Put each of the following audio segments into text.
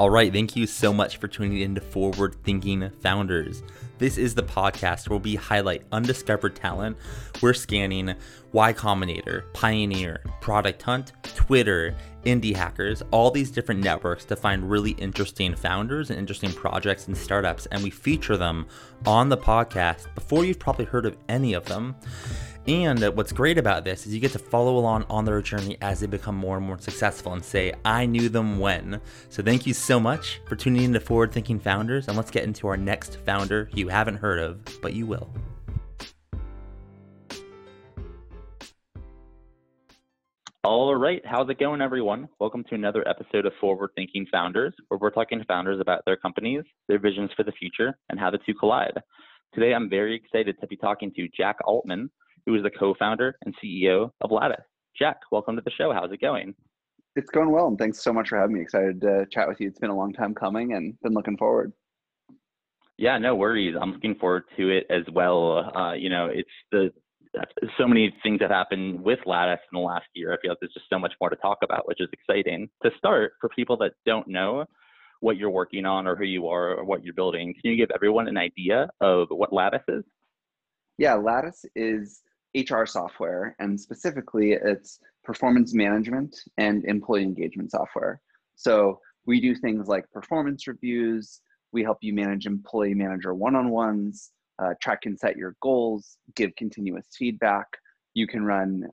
All right, thank you so much for tuning in to Forward Thinking Founders. This is the podcast where we highlight undiscovered talent. We're scanning Y Combinator, Pioneer, Product Hunt, Twitter, Indie Hackers, all these different networks to find really interesting founders and interesting projects and startups, and we feature them on the podcast before you've probably heard of any of them. And what's great about this is you get to follow along on their journey as they become more and more successful and say, I knew them when. So thank you so much for tuning in to Forward Thinking Founders. And let's get into our next founder you haven't heard of, but you will. All right, how's it going, everyone? Welcome to another episode of Forward Thinking Founders, where we're talking to founders about their companies, their visions for the future, and how the two collide. Today, I'm very excited to be talking to Jack Altman, who is the co-founder and CEO of Lattice. Jack, welcome to the show. How's it going? It's going well, and thanks so much for having me. Excited to chat with you. It's been a long time coming, and been looking forward. Yeah, no worries. I'm looking forward to it as well. Uh, you know, it's the so many things have happened with Lattice in the last year. I feel like there's just so much more to talk about, which is exciting. To start, for people that don't know what you're working on or who you are or what you're building, can you give everyone an idea of what Lattice is? Yeah, Lattice is HR software, and specifically it's performance management and employee engagement software. So we do things like performance reviews, we help you manage employee manager one on ones, uh, track and set your goals, give continuous feedback. You can run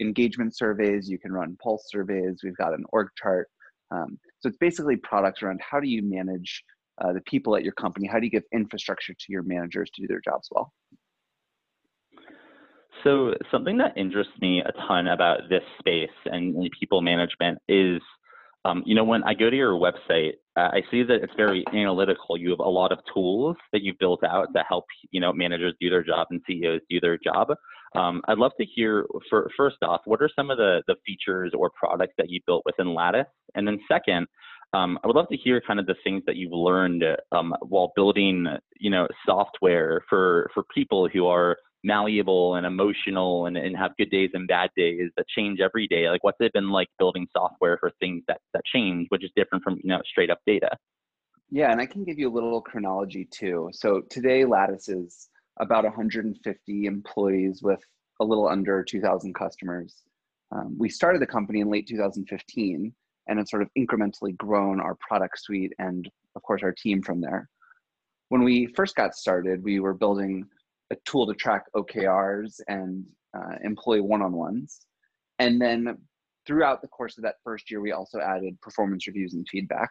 engagement surveys, you can run pulse surveys, we've got an org chart. Um, so it's basically products around how do you manage uh, the people at your company, how do you give infrastructure to your managers to do their jobs well. So something that interests me a ton about this space and people management is, um, you know, when I go to your website, I see that it's very analytical. You have a lot of tools that you've built out that help, you know, managers do their job and CEOs do their job. Um, I'd love to hear, for, first off, what are some of the, the features or products that you built within Lattice? And then second, um, I would love to hear kind of the things that you've learned um, while building, you know, software for for people who are malleable and emotional and, and have good days and bad days that change every day like what's it been like building software for things that that change which is different from you know straight up data? Yeah and i can give you a little chronology too. So today lattice is about 150 employees with a little under 2000 customers. Um, we started the company in late 2015 and it's sort of incrementally grown our product suite and of course our team from there. When we first got started we were building a tool to track OKRs and uh, employee one-on-ones. And then throughout the course of that first year, we also added performance reviews and feedback.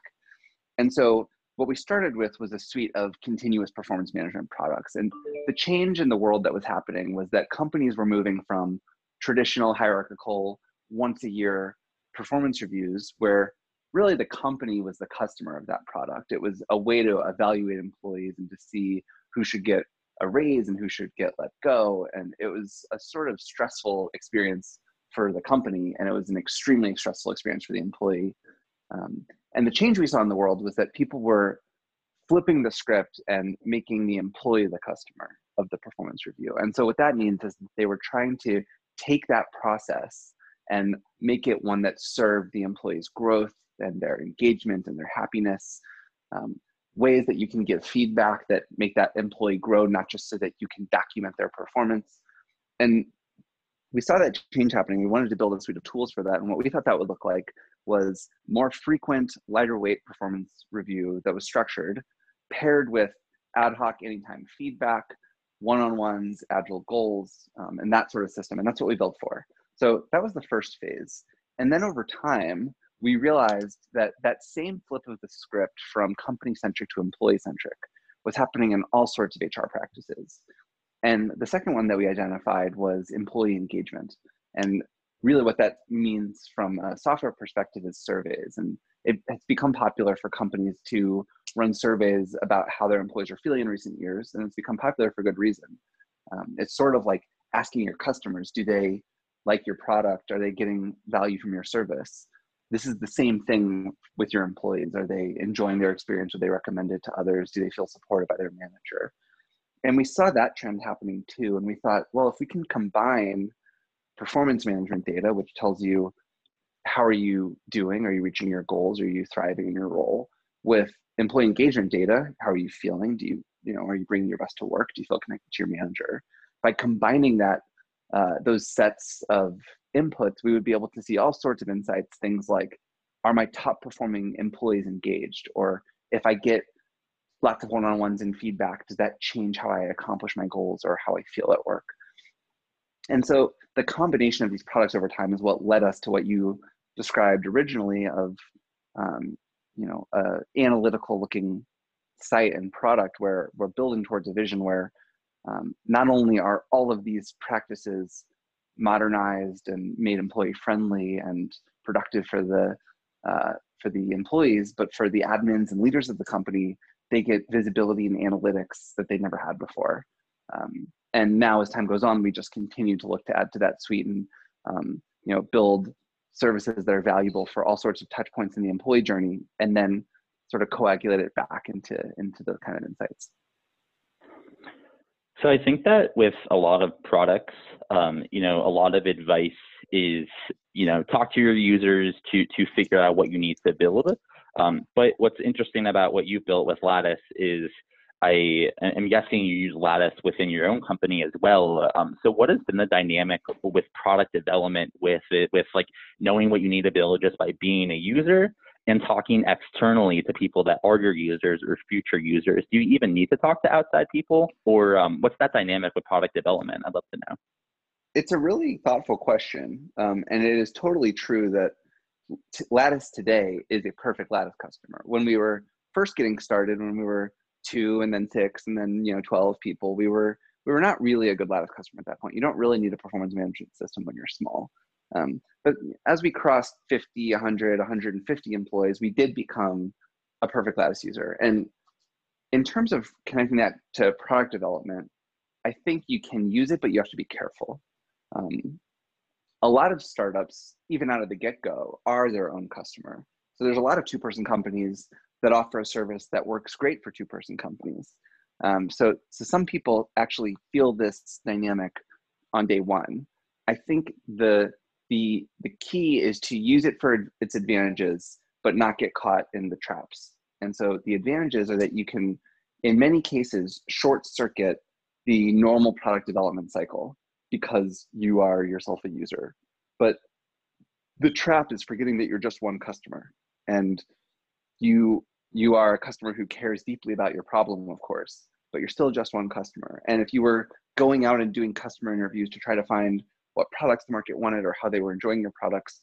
And so what we started with was a suite of continuous performance management products. And the change in the world that was happening was that companies were moving from traditional hierarchical once a year performance reviews where really the company was the customer of that product. It was a way to evaluate employees and to see who should get a raise and who should get let go. And it was a sort of stressful experience for the company, and it was an extremely stressful experience for the employee. Um, and the change we saw in the world was that people were flipping the script and making the employee the customer of the performance review. And so what that means is that they were trying to take that process and make it one that served the employee's growth and their engagement and their happiness. Um, ways that you can give feedback that make that employee grow, not just so that you can document their performance. And we saw that change happening. We wanted to build a suite of tools for that. And what we thought that would look like was more frequent, lighter weight performance review that was structured, paired with ad hoc anytime feedback, one on ones, agile goals, um, and that sort of system. And that's what we built for. So that was the first phase. And then over time, we realized that that same flip of the script from company centric to employee centric was happening in all sorts of HR practices. And the second one that we identified was employee engagement. And really, what that means from a software perspective is surveys. And it, it's become popular for companies to run surveys about how their employees are feeling in recent years. And it's become popular for good reason. Um, it's sort of like asking your customers do they like your product? Are they getting value from your service? This is the same thing with your employees. Are they enjoying their experience? Are they recommend it to others? Do they feel supported by their manager? And we saw that trend happening too. And we thought, well, if we can combine performance management data, which tells you how are you doing? Are you reaching your goals? Are you thriving in your role? with employee engagement data. How are you feeling? Do you, you know, are you bringing your best to work? Do you feel connected to your manager? By combining that, uh, those sets of inputs, we would be able to see all sorts of insights. Things like, are my top performing employees engaged? Or if I get lots of one-on-ones and feedback, does that change how I accomplish my goals or how I feel at work? And so the combination of these products over time is what led us to what you described originally of um, you know a analytical looking site and product where we're building towards a vision where um, not only are all of these practices modernized and made employee friendly and productive for the uh, for the employees, but for the admins and leaders of the company, they get visibility and analytics that they never had before. Um, and now, as time goes on, we just continue to look to add to that suite and um, you know build services that are valuable for all sorts of touch points in the employee journey, and then sort of coagulate it back into into those kind of insights. So I think that with a lot of products, um, you know, a lot of advice is, you know, talk to your users to to figure out what you need to build. Um, but what's interesting about what you've built with Lattice is I am guessing you use Lattice within your own company as well. Um, so what has been the dynamic with product development with it, with like knowing what you need to build just by being a user and talking externally to people that are your users or future users? Do you even need to talk to outside people or um, what's that dynamic with product development? I'd love to know. It's a really thoughtful question. Um, and it is totally true that t- Lattice today is a perfect Lattice customer. When we were first getting started, when we were two and then six and then you know 12 people we were we were not really a good lattice customer at that point you don't really need a performance management system when you're small um, but as we crossed 50 100 150 employees we did become a perfect lattice user and in terms of connecting that to product development i think you can use it but you have to be careful um, a lot of startups even out of the get-go are their own customer so there's a lot of two-person companies that offer a service that works great for two person companies. Um, so, so some people actually feel this dynamic on day one. I think the the the key is to use it for its advantages, but not get caught in the traps. And so the advantages are that you can, in many cases, short circuit the normal product development cycle because you are yourself a user. But the trap is forgetting that you're just one customer and you you are a customer who cares deeply about your problem of course but you're still just one customer and if you were going out and doing customer interviews to try to find what products the market wanted or how they were enjoying your products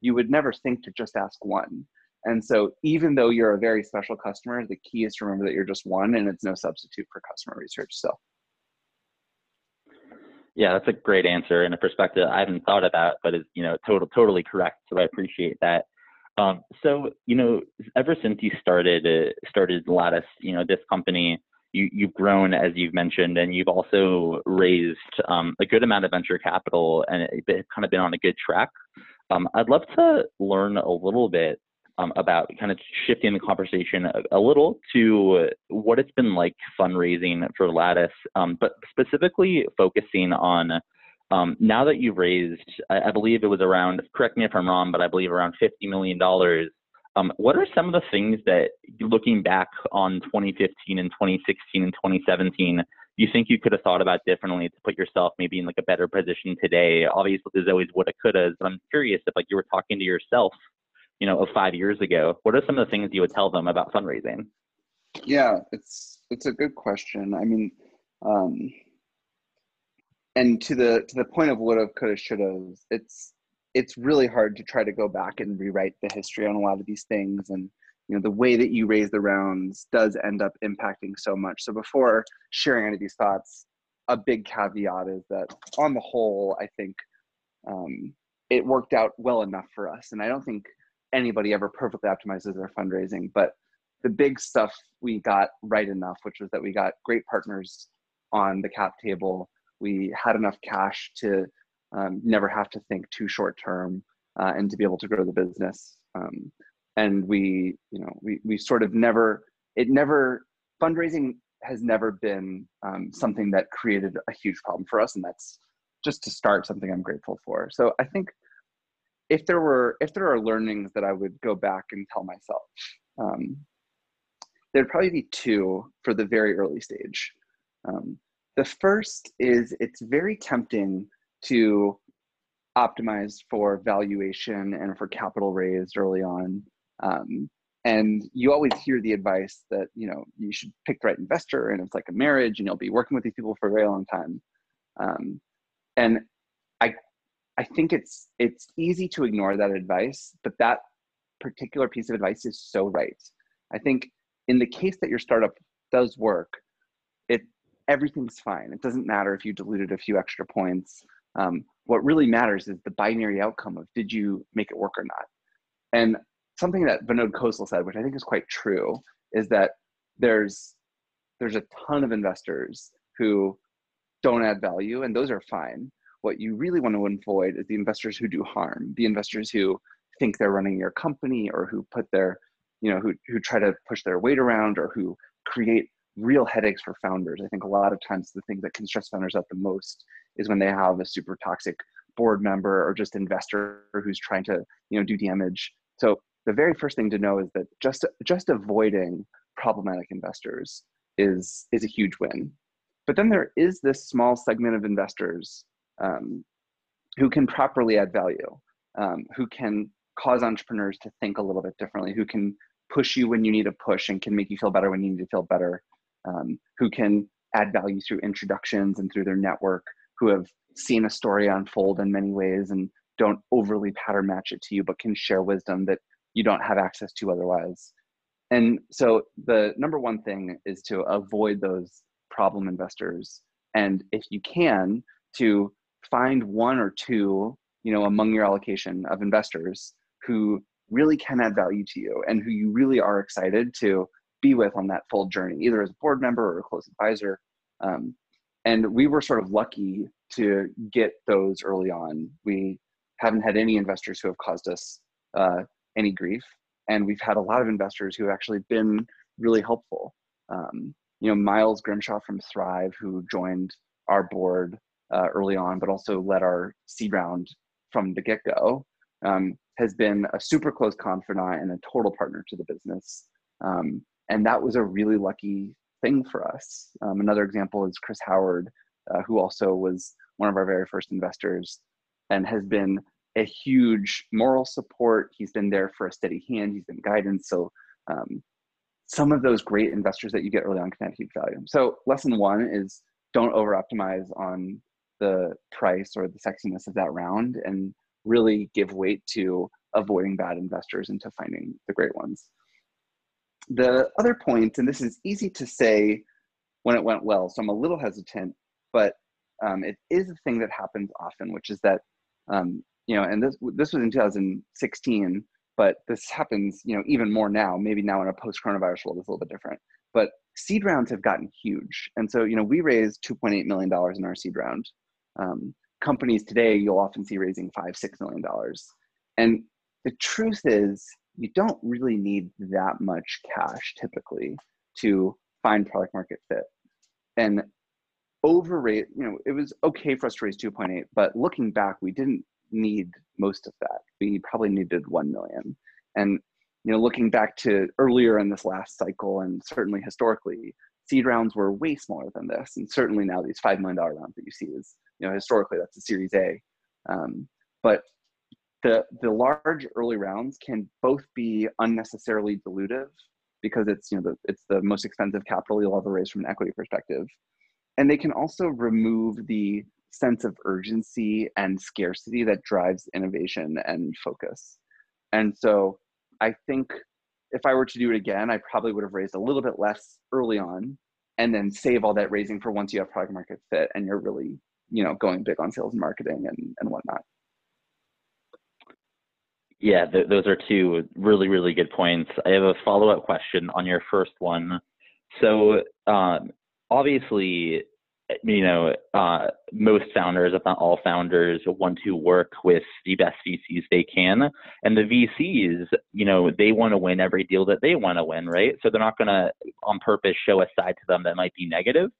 you would never think to just ask one and so even though you're a very special customer the key is to remember that you're just one and it's no substitute for customer research so yeah, that's a great answer and a perspective I haven't thought about, but is you know total totally correct. So I appreciate that. Um, so you know, ever since you started uh, started Lattice, you know, this company, you you've grown as you've mentioned, and you've also raised um, a good amount of venture capital, and it's kind of been on a good track. Um, I'd love to learn a little bit um, about kind of shifting the conversation a, a, little to what it's been like fundraising for Lattice, um, but specifically focusing on um, now that you've raised, I, I, believe it was around, correct me if I'm wrong, but I believe around $50 million. Um, what are some of the things that, looking back on 2015 and 2016 and 2017, you think you could have thought about differently to put yourself maybe in like a better position today? Obviously, there's always what it could have, but I'm curious if like you were talking to yourself, you know, of five years ago, what are some of the things you would tell them about fundraising? Yeah, it's it's a good question. I mean, um, and to the to the point of would have coulda should have it's it's really hard to try to go back and rewrite the history on a lot of these things and you know the way that you raise the rounds does end up impacting so much. So before sharing any of these thoughts a big caveat is that on the whole i think um, it worked out well enough for us and i don't think anybody ever perfectly optimizes their fundraising but the big stuff we got right enough which was that we got great partners on the cap table we had enough cash to um, never have to think too short term uh, and to be able to grow the business. Um, and we, you know, we, we sort of never, it never, fundraising has never been um, something that created a huge problem for us. And that's just to start something I'm grateful for. So I think if there were, if there are learnings that I would go back and tell myself, um, there'd probably be two for the very early stage. Um, the first is it's very tempting to optimize for valuation and for capital raised early on. Um, and you always hear the advice that you know you should pick the right investor, and it's like a marriage, and you'll be working with these people for a very long time. Um, and I, I think it's it's easy to ignore that advice, but that particular piece of advice is so right. I think in the case that your startup does work, it everything's fine. It doesn't matter if you diluted a few extra points. Um, what really matters is the binary outcome of did you make it work or not. And something that Vinod Khosla said, which I think is quite true, is that there's there's a ton of investors who don't add value, and those are fine. What you really want to avoid is the investors who do harm, the investors who think they're running your company or who put their, you know, who who try to push their weight around or who create real headaches for founders. I think a lot of times the thing that can stress founders out the most is when they have a super toxic board member or just investor who's trying to, you know, do damage. So the very first thing to know is that just just avoiding problematic investors is is a huge win. But then there is this small segment of investors um, who can properly add value, um, who can cause entrepreneurs to think a little bit differently, who can push you when you need a push and can make you feel better when you need to feel better, um, who can add value through introductions and through their network, who have seen a story unfold in many ways and don't overly pattern match it to you, but can share wisdom that you don't have access to otherwise. And so the number one thing is to avoid those problem investors. And if you can, to find one or two, you know, among your allocation of investors who really can add value to you and who you really are excited to be with on that full journey, either as a board member or a close advisor. Um, and we were sort of lucky to get those early on. We haven't had any investors who have caused us uh, any grief, and we've had a lot of investors who have actually been really helpful. Um, you know, Miles Grimshaw from Thrive, who joined our board uh, early on, but also led our seed round from the get go, um, has been a super close confidant and a total partner to the business. Um, and that was a really lucky thing for us. Um, another example is Chris Howard, uh, who also was one of our very first investors and has been a huge moral support. He's been there for a steady hand. He's been guidance. So um, some of those great investors that you get early on can add huge value. So lesson one is don't over optimize on the price or the sexiness of that round and really give weight to avoiding bad investors and to finding the great ones. The other point, and this is easy to say when it went well, so I'm a little hesitant, but um, it is a thing that happens often, which is that, um, you know, and this this was in 2016, but this happens, you know, even more now. Maybe now in a post-coronavirus world, it's a little bit different. But seed rounds have gotten huge, and so you know, we raised 2.8 million dollars in our seed round. Um, companies today, you'll often see raising five, six million dollars, and the truth is, you don't really need that much cash typically to find product market fit. And overrate, you know, it was okay for us to raise 2.8, but looking back, we didn't need most of that. We probably needed 1 million. And, you know, looking back to earlier in this last cycle and certainly historically, seed rounds were way smaller than this. And certainly now these $5 million rounds that you see is, you know, historically that's a series A. Um, but the the large early rounds can both be unnecessarily dilutive because it's you know the, it's the most expensive capital you'll ever raise from an equity perspective. And they can also remove the sense of urgency and scarcity that drives innovation and focus. And so i think if i were to do it again i probably would have raised a little bit less early on and then save all that raising for once you have product market fit and you're really you know going big on sales and marketing and, and whatnot yeah, th- those are two really, really good points. I have a follow up question on your first one. So, um, obviously, you know, uh, most founders, if not all founders, want to work with the best VCs they can. And the VCs, you know, they want to win every deal that they want to win, right? So they're not going to, on purpose, show a side to them that might be negative.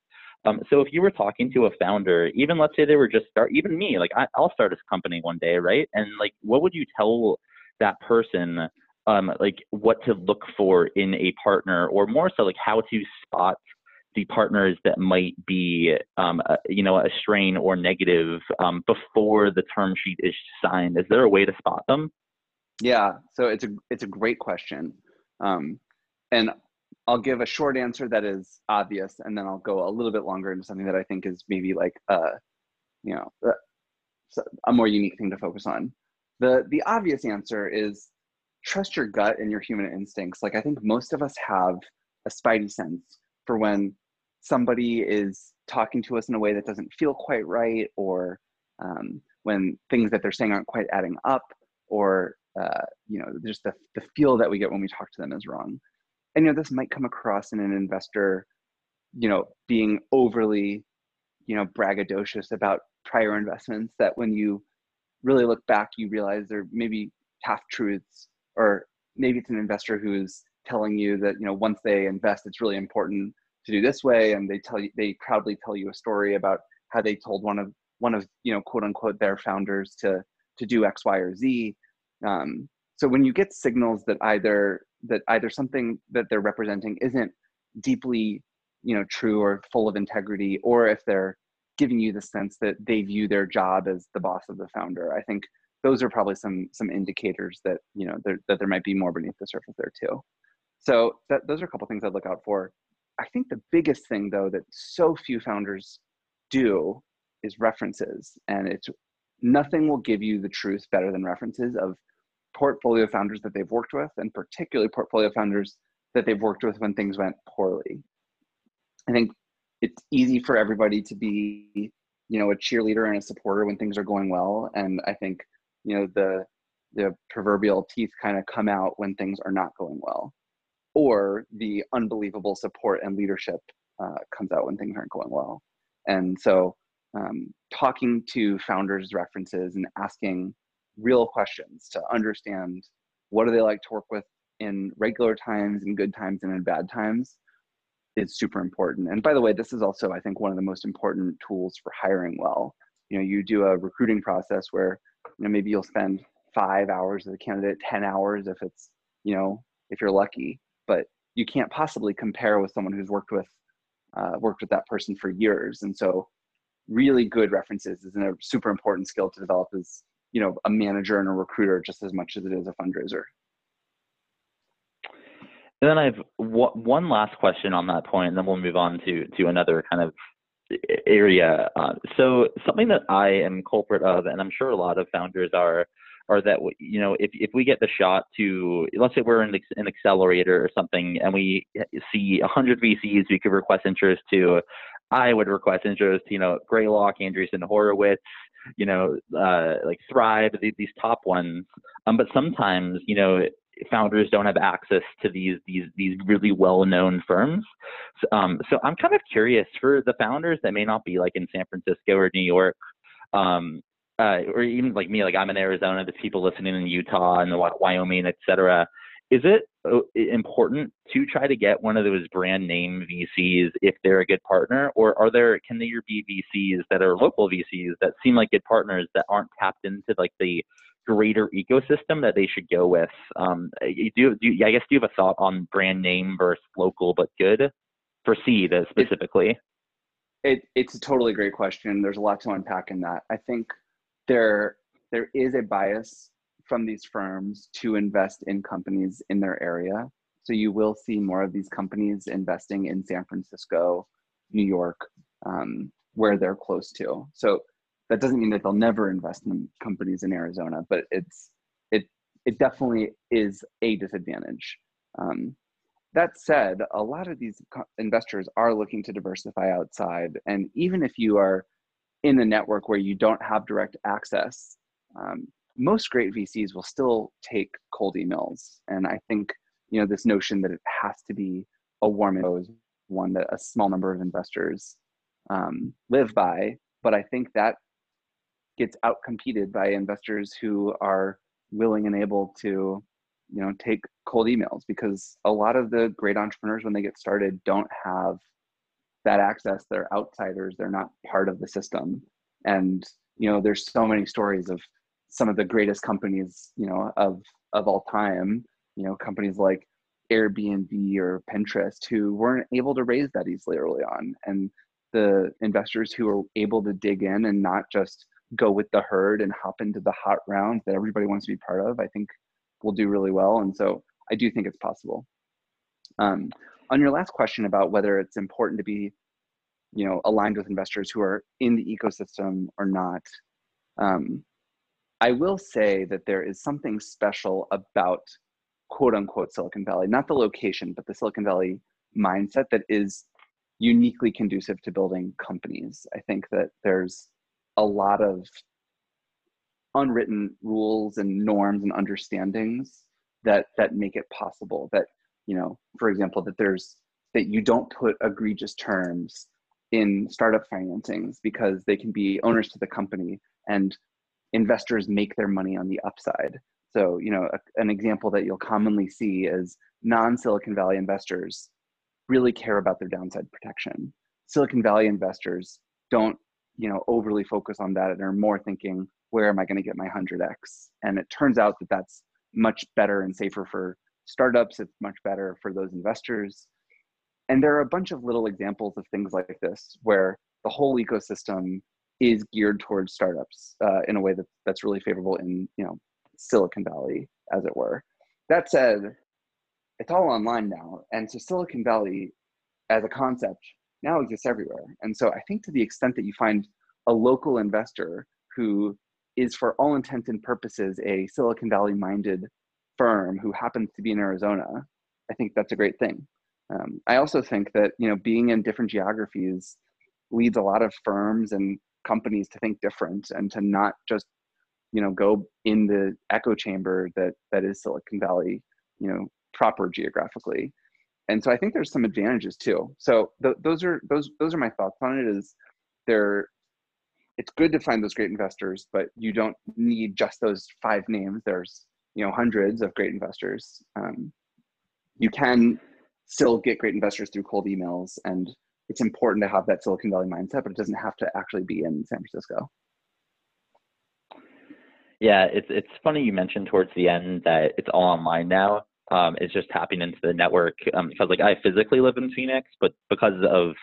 Um, so if you were talking to a founder, even let's say they were just start, even me, like I, will start a company one day, right? And like, what would you tell that person um, like what to look for in a partner, or more so, like how to spot the partners that might be, um, a, you know, a strain or negative um, before the term sheet is signed? Is there a way to spot them? Yeah, so it's a it's a great question, um, and I'll give a short answer that is obvious, and then I'll go a little bit longer into something that I think is maybe like uh, you know, uh, a more unique thing to focus on. The the obvious answer is trust your gut and your human instincts. Like I think most of us have a spidey sense for when somebody is talking to us in a way that doesn't feel quite right, or um, when things that they're saying aren't quite adding up, or uh, you know, just the the feel that we get when we talk to them is wrong. And you know, this might come across in an investor, you know, being overly, you know, braggadocious about prior investments. That when you really look back, you realize they're maybe half truths, or maybe it's an investor who's telling you that you know once they invest, it's really important to do this way, and they tell you they proudly tell you a story about how they told one of one of you know quote unquote their founders to to do X, Y, or Z. Um, so when you get signals that either that either something that they're representing isn't deeply you know true or full of integrity, or if they're giving you the sense that they view their job as the boss of the founder, I think those are probably some some indicators that you know there, that there might be more beneath the surface there too. So that, those are a couple things I'd look out for. I think the biggest thing though that so few founders do is references, and it's nothing will give you the truth better than references of portfolio founders that they've worked with, and particularly portfolio founders that they've worked with when things went poorly. I think it's easy for everybody to be, you know, a cheerleader and a supporter when things are going well, and I think, you know, the the proverbial teeth kind of come out when things are not going well, or the unbelievable support and leadership uh, comes out when things aren't going well. And so, um, talking to founders' references and asking real questions to understand what do they like to work with in regular times in good times and in bad times is super important. And by the way this is also i think one of the most important tools for hiring well. You know you do a recruiting process where you know maybe you'll spend five hours with a candidate 10 hours if it's you know if you're lucky but you can't possibly compare with someone who's worked with uh, worked with that person for years. And so really good references is a super important skill to develop as you know a manager and a recruiter just as much as it is a fundraiser and then I have one last question on that point, and then we'll move on to to another kind of area. Uh, so something that I am culprit of, and I'm sure a lot of founders are, are that you know if if we get the shot to let's say we're in an accelerator or something, and we see 100 VCs we could request interest to, I would request interest. You know, Greylock, Andreessen Horowitz, you know, uh, like Thrive, these top ones. Um, but sometimes, you know, founders don't have access to these these these really well-known firms. So, um, so I'm kind of curious for the founders that may not be like in San Francisco or New York, um, uh, or even like me, like I'm in Arizona. There's people listening in Utah and Wyoming, et cetera is it uh, important to try to get one of those brand name VCs if they're a good partner, or are there can there be VCs that are local VCs that seem like good partners that aren't tapped into like the greater ecosystem that they should go with? Um, you do, do you, I guess do you have a thought on brand name versus local but good for seed specifically? It, it, it's a totally great question. There's a lot to unpack in that. I think there there is a bias from these firms to invest in companies in their area. So you will see more of these companies investing in San Francisco, New York, um, where they're close to. So that doesn't mean that they'll never invest in companies in Arizona, but it's it it definitely is a disadvantage. Um, that said, a lot of these investors are looking to diversify outside, and even if you are in a network where you don't have direct access, um, most great VCs will still take cold emails. And I think, you know, this notion that it has to be a warm info is one that a small number of investors um, live by. But I think that gets outcompeted by investors who are willing and able to, you know, take cold emails because a lot of the great entrepreneurs when they get started don't have that access. They're outsiders. They're not part of the system. And you know, there's so many stories of some of the greatest companies you know of of all time you know companies like Airbnb or Pinterest who weren't able to raise that easily early on, and the investors who are able to dig in and not just go with the herd and hop into the hot rounds that everybody wants to be part of, I think will do really well. And so I do think it's possible. Um, on your last question about whether it's important to be, you know, aligned with investors who are in the ecosystem or not, um, I will say that there is something special about quote unquote Silicon Valley, not the location, but the Silicon Valley mindset that is uniquely conducive to building companies. I think that there's a lot of unwritten rules and norms and understandings that that make it possible that you know for example that there's that you don't put egregious terms in startup financings because they can be owners to the company and investors make their money on the upside. So you know a, an example that you'll commonly see is non-silicon valley investors really care about their downside protection. Silicon valley investors don't you know overly focus on that and are more thinking where am i going to get my 100x and it turns out that that's much better and safer for startups it's much better for those investors. And there are a bunch of little examples of things like this where the whole ecosystem is geared towards startups uh, in a way that, that's really favorable in you know silicon valley as it were. That said it's all online now and so silicon valley as a concept now exists everywhere. And so I think to the extent that you find a local investor who is for all intents and purposes a Silicon Valley minded firm who happens to be in Arizona, I think that's a great thing. Um, I also think that you know being in different geographies leads a lot of firms and companies to think different and to not just you know go in the echo chamber that that is Silicon Valley, you know, proper geographically and so I think there's some advantages too. So th- those are those those are my thoughts on it. Is there? It's good to find those great investors, but you don't need just those five names. There's you know hundreds of great investors. Um, you can still get great investors through cold emails, and it's important to have that Silicon Valley mindset, but it doesn't have to actually be in San Francisco. Yeah, it's it's funny you mentioned towards the end that it's all online now um, is just tapping into the network um, because like I physically live in Phoenix, but because of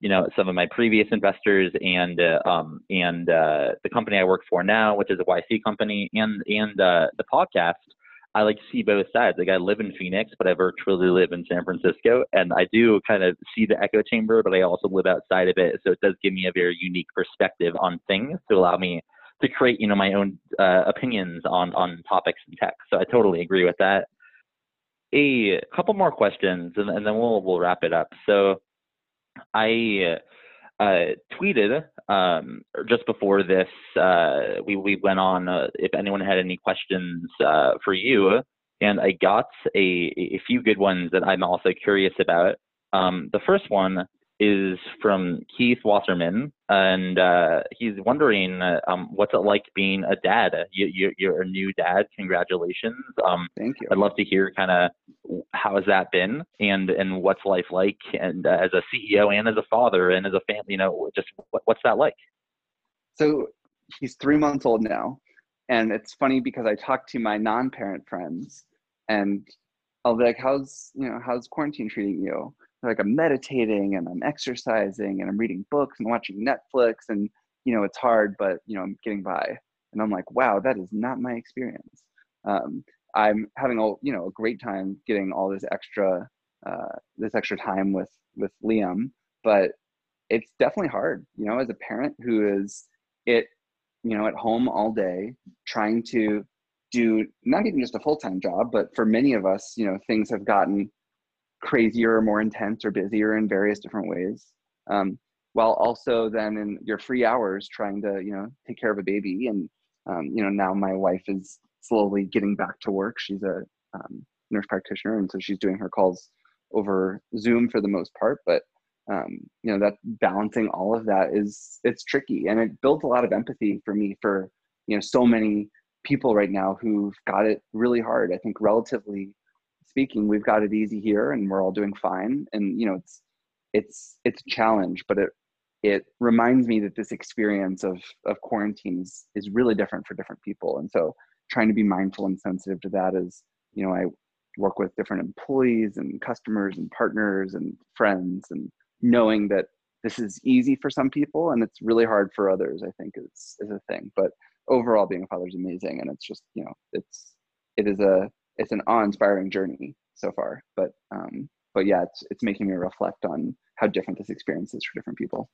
you know some of my previous investors and uh, um, and uh, the company I work for now, which is a YC company, and and uh, the podcast, I like see both sides. Like I live in Phoenix, but I virtually live in San Francisco, and I do kind of see the echo chamber, but I also live outside of it. So it does give me a very unique perspective on things to allow me to create you know my own uh, opinions on on topics and tech. So I totally agree with that a couple more questions, and, and then we'll we'll wrap it up. So, I uh, tweeted um, just before this. Uh, we we went on uh, if anyone had any questions uh, for you, and I got a a few good ones that I'm also curious about. Um, the first one is from Keith Wasserman, and uh, he's wondering uh, um, what's it like being a dad. You, are a new dad. Congratulations. Um, Thank you. I'd love to hear kind of how has that been, and and what's life like, and uh, as a CEO and as a father and as a family. You know, just what, what's that like? So he's three months old now, and it's funny because I talk to my non-parent friends, and I'll be like, "How's you know how's quarantine treating you?" Like I'm meditating and I'm exercising and I'm reading books and watching Netflix and you know it's hard but you know I'm getting by. And I'm like wow that is not my experience. Um, I'm having a you know a great time getting all this extra uh, this extra time with with Liam but it's definitely hard you know as a parent who is it you know at home all day trying to do not even just a full-time job but for many of us you know things have gotten crazier or more intense or busier in various different ways um, while also then in your free hours trying to you know take care of a baby. And um, you know now my wife is slowly getting back to work. She's a um, nurse practitioner and so she's doing her calls over zoom for the most part. But um, you know that balancing all of that is it's tricky. And it builds a lot of empathy for me for you know so many people right now who've got it really hard. I think relatively speaking, we've got it easy here and we're all doing fine. And you know, it's it's it's a challenge, but it it reminds me that this experience of of quarantines is really different for different people. And so trying to be mindful and sensitive to that is, you know, I work with different employees and customers and partners and friends and knowing that this is easy for some people and it's really hard for others i think is is a thing but overall being a father is amazing and it's just you know it's it is a it's an awe-inspiring journey so far but um but yeah it's it's making me reflect on how different this experience is for different people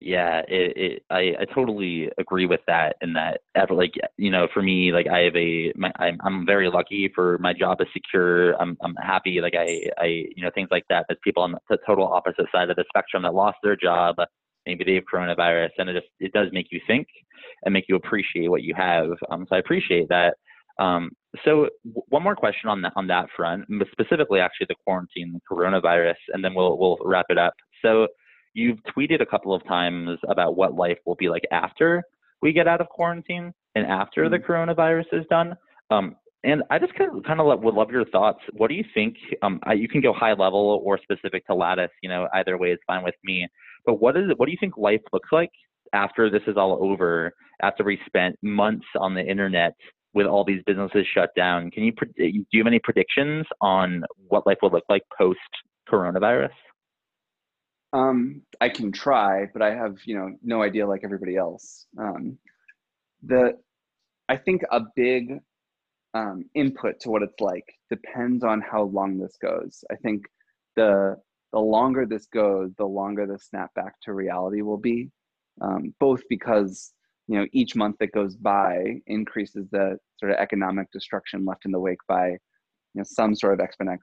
yeah, it, it, I, I totally agree with that. And that, ever like, you know, for me, like, I have a, my, I'm, I'm very lucky for my job is secure. I'm, I'm happy. Like, I, I, you know, things like that. There's people on the total opposite side of the spectrum that lost their job. Maybe they have coronavirus, and it just, it does make you think and make you appreciate what you have. Um, so I appreciate that. Um, so one more question on that on that front, specifically actually the quarantine, the coronavirus, and then we'll we'll wrap it up. So you've tweeted a couple of times about what life will be like after we get out of quarantine and after mm-hmm. the coronavirus is done. Um, and I just kind of, kind of would love your thoughts. What do you think? Um, I, you can go high level or specific to Lattice. You know, either way is fine with me. But what is? What do you think life looks like after this is all over? After we spent months on the internet with all these businesses shut down, can you do you have any predictions on what life will look like post coronavirus? Um, I can try, but I have you know no idea like everybody else. Um, the I think a big um, input to what it's like depends on how long this goes. I think the the longer this goes, the longer the snapback to reality will be. Um, both because you know each month that goes by increases the sort of economic destruction left in the wake by you know some sort of exponent,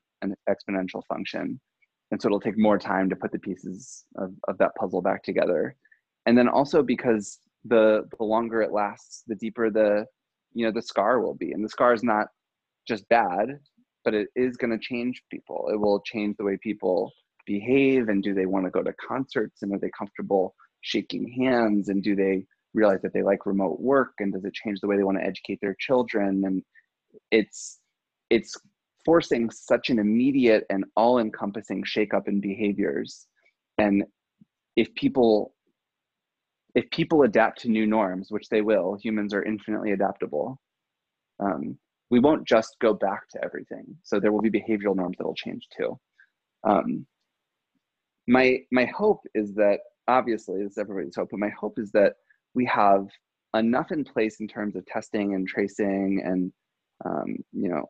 exponential function. And so it'll take more time to put the pieces of, of that puzzle back together. And then also because the the longer it lasts the deeper the you know the scar will be. And the scar is not just bad but it is going to change people. It will change the way people behave and do they want to go to concerts and are they comfortable shaking hands and do they realize that they like remote work and does it change the way they want to educate their children? And it's it's forcing such an immediate and all-encompassing shakeup in behaviors. And if people if people adapt to new norms which they will humans are infinitely adaptable um, we won't just go back to everything. So there will be behavioral norms that will change too. Um, my my hope is that obviously this is everybody's hope but my hope is that we have enough in place in terms of testing and tracing and um, you know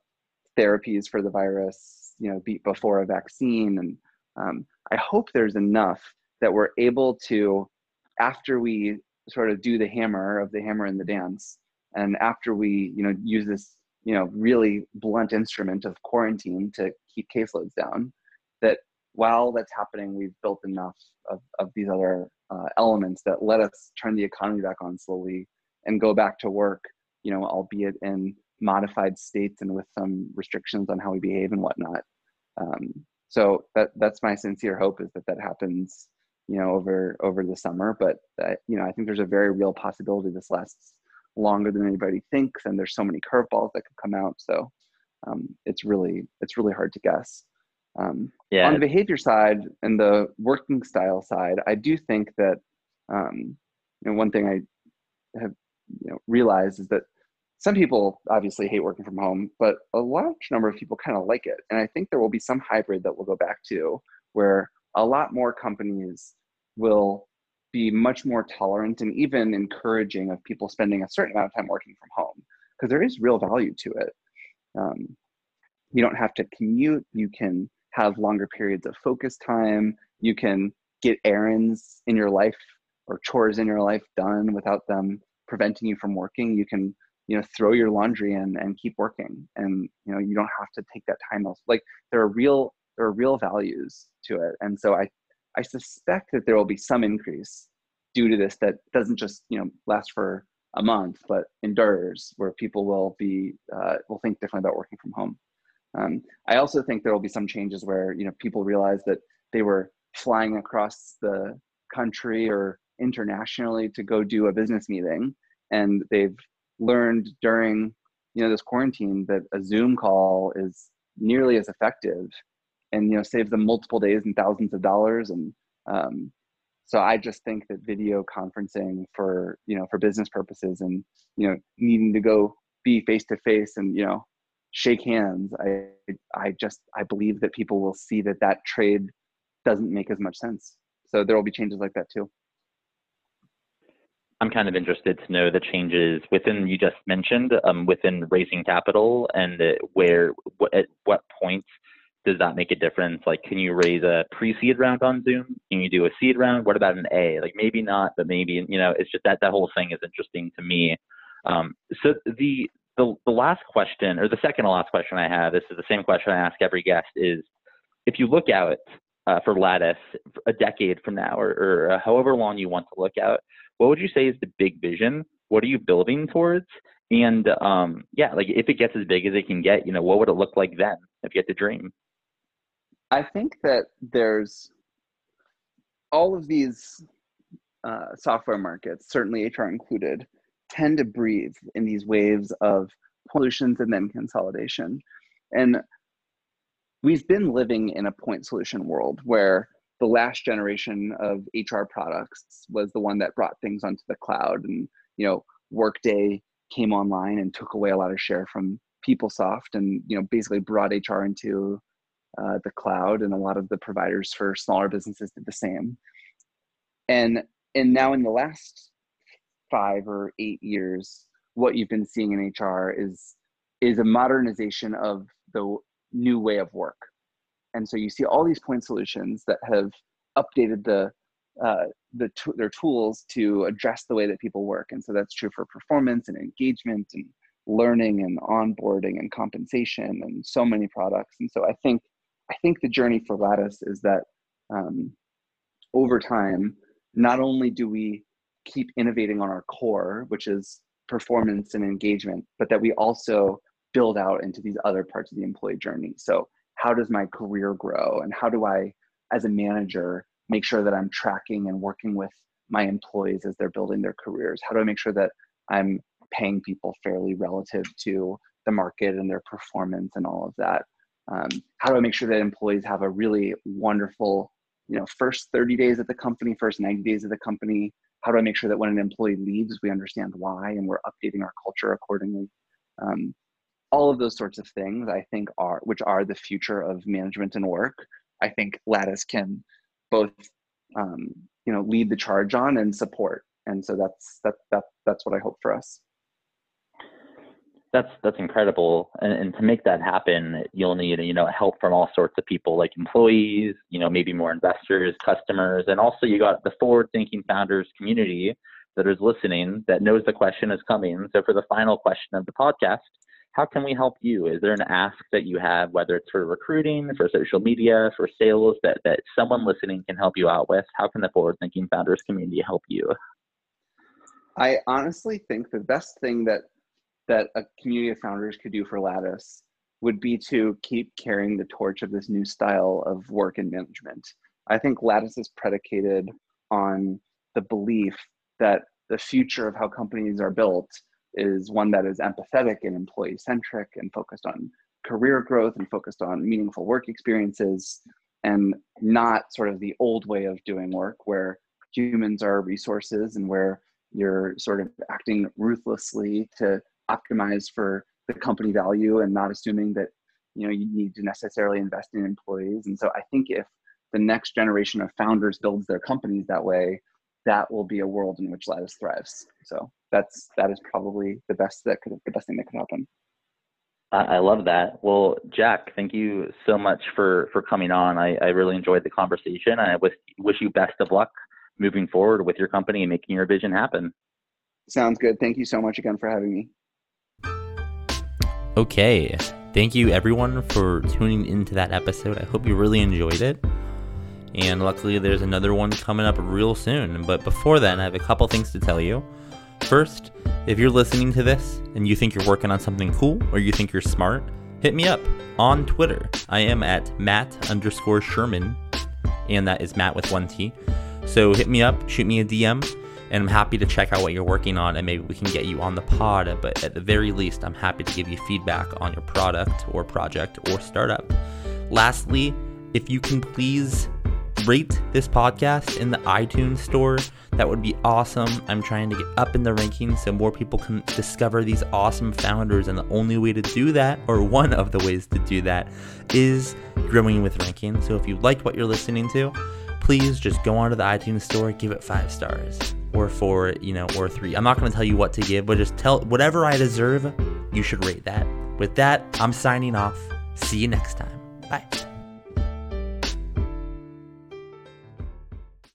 therapies for the virus, you know, be, before a vaccine. And um, I hope there's enough that we're able to, after we sort of do the hammer of the hammer and the dance, and after we, you know, use this, you know, really blunt instrument of quarantine to keep caseloads down, that while that's happening, we've built enough of, of these other uh, elements that let us turn the economy back on slowly and go back to work, you know, albeit in modified states and with some restrictions on how we behave and whatnot. Um, so that that's my sincere hope is that that happens, you know, over over the summer. But uh, you know, I think there's a very real possibility this lasts longer than anybody thinks, and there's so many curveballs that could come out. So um, it's really it's really hard to guess. Um, yeah. On the behavior side and the working style side, I do think that um, you know one thing I have you know realized is that some people obviously hate working from home, but a large number of people kind of like it. And I think there will be some hybrid that we'll go back to where a lot more companies will be much more tolerant and even encouraging of people spending a certain amount of time working from home because there is real value to it. Um, you don't have to commute. You can have longer periods of focus time. You can get errands in your life or chores in your life done without them preventing you from working. You can you know throw your laundry in and keep working and you know you don't have to take that time off. like there are real there are real values to it and so i i suspect that there will be some increase due to this that doesn't just you know last for a month but endures where people will be uh, will think differently about working from home um, i also think there will be some changes where you know people realize that they were flying across the country or internationally to go do a business meeting. And they've learned during you know this quarantine that a zoom call is nearly as effective and you know saves them multiple days and thousands of dollars. And um, so i just think that video conferencing for you know for business purposes and you know needing to go be face to face and you know shake hands. I I just I believe that people will see that that trade doesn't make as much sense. So there will be changes like that too. I'm kind of interested to know the changes within you just mentioned um, within raising capital and where what, at what point does that make a difference? Like, can you raise a pre-seed round on Zoom? Can you do a seed round? What about an A? Like, maybe not, but maybe you know, it's just that that whole thing is interesting to me. Um, so the the the last question, or the second to last question I have, this is the same question I ask every guest: is if you look out uh, for Lattice a decade from now, or, or uh, however long you want to look out, what would you say is the big vision? What are you building towards? And um, yeah, like if it gets as big as it can get, you know, what would it look like then if you had to dream? I think that there's all of these uh, software markets, certainly HR included, tend to breathe in these waves of solutions and then consolidation. And we've been living in a point solution world where the last generation of HR products was the one that brought things onto the cloud and you know Workday came online and took away a lot of share from PeopleSoft and you know basically brought HR into uh, the cloud and a lot of the providers for smaller businesses did the same and and now in the last five or eight years what you've been seeing in hr is is a modernization of the new way of work. And so you see all these point solutions that have updated the uh, the t- their tools to address the way that people work. And so that's true for performance and engagement and learning and onboarding and compensation and so many products. And so i think I think the journey for Lattice is that um, over time, not only do we keep innovating on our core, which is performance and engagement, but that we also build out into these other parts of the employee journey. So, how does my career grow? And how do I, as a manager, make sure that I'm tracking and working with my employees as they're building their careers? How do I make sure that I'm paying people fairly relative to the market and their performance and all of that? um, how do i make sure that employees have a really wonderful you know first 30 days at the company first 90 days of the company how do i make sure that when an employee leaves we understand why and we're updating our culture accordingly? Um, all of those sorts of things i think are which are the future of management and work i think lattice can both um, you know lead the charge on and support. And so that's that, that that's what i hope for us that's that's incredible. And, and, to make that happen you'll need you know help from all sorts of people like employees you know maybe more investors customers and also you got the forward thinking founders community that is listening that knows the question is coming. So for the final question of the podcast how can we help you? Is there an ask that you have whether it's for recruiting for social media for sales that that someone listening can help you out with? How can the forward thinking founders community help you? I honestly think the best thing that that a community of founders could do for Lattice would be to keep carrying the torch of this new style of work and management. I think Lattice is predicated on the belief that the future of how companies are built is one that is empathetic and employee centric and focused on career growth and focused on meaningful work experiences and not sort of the old way of doing work where humans are resources and where you're sort of acting ruthlessly to optimize for the company value and not assuming that you know you need to necessarily invest in employees and so i think if the next generation of founders builds their companies that way that will be a world in which lattice thrives so that's that is probably the best that could the best thing that could happen I love that. Well, Jack, thank you so much for for coming on. I, I really enjoyed the conversation. I wish wish you best of luck moving forward with your company and making your vision happen. Sounds good. Thank you so much again for having me. Okay, thank you everyone for tuning into that episode. I hope you really enjoyed it. And luckily, there's another one coming up real soon. But before then, I have a couple things to tell you. First, if you're listening to this and you think you're working on something cool or you think you're smart, hit me up on Twitter. I am at Matt underscore Sherman, and that is Matt with one T. So hit me up, shoot me a DM and I'm happy to check out what you're working on and maybe we can get you on the pod. But at the very least, I'm happy to give you feedback on your product or project or startup. Lastly, if you can please rate this podcast in the iTunes store, that would be awesome. I'm trying to get up in the rankings so more people can discover these awesome founders. And the only way to do that, or one of the ways to do that, is growing with rankings. So if you like what you're listening to, please just go onto the iTunes store, give it five stars or four, you know, or three. I'm not going to tell you what to give, but just tell whatever I deserve, you should rate that. With that, I'm signing off. See you next time. Bye.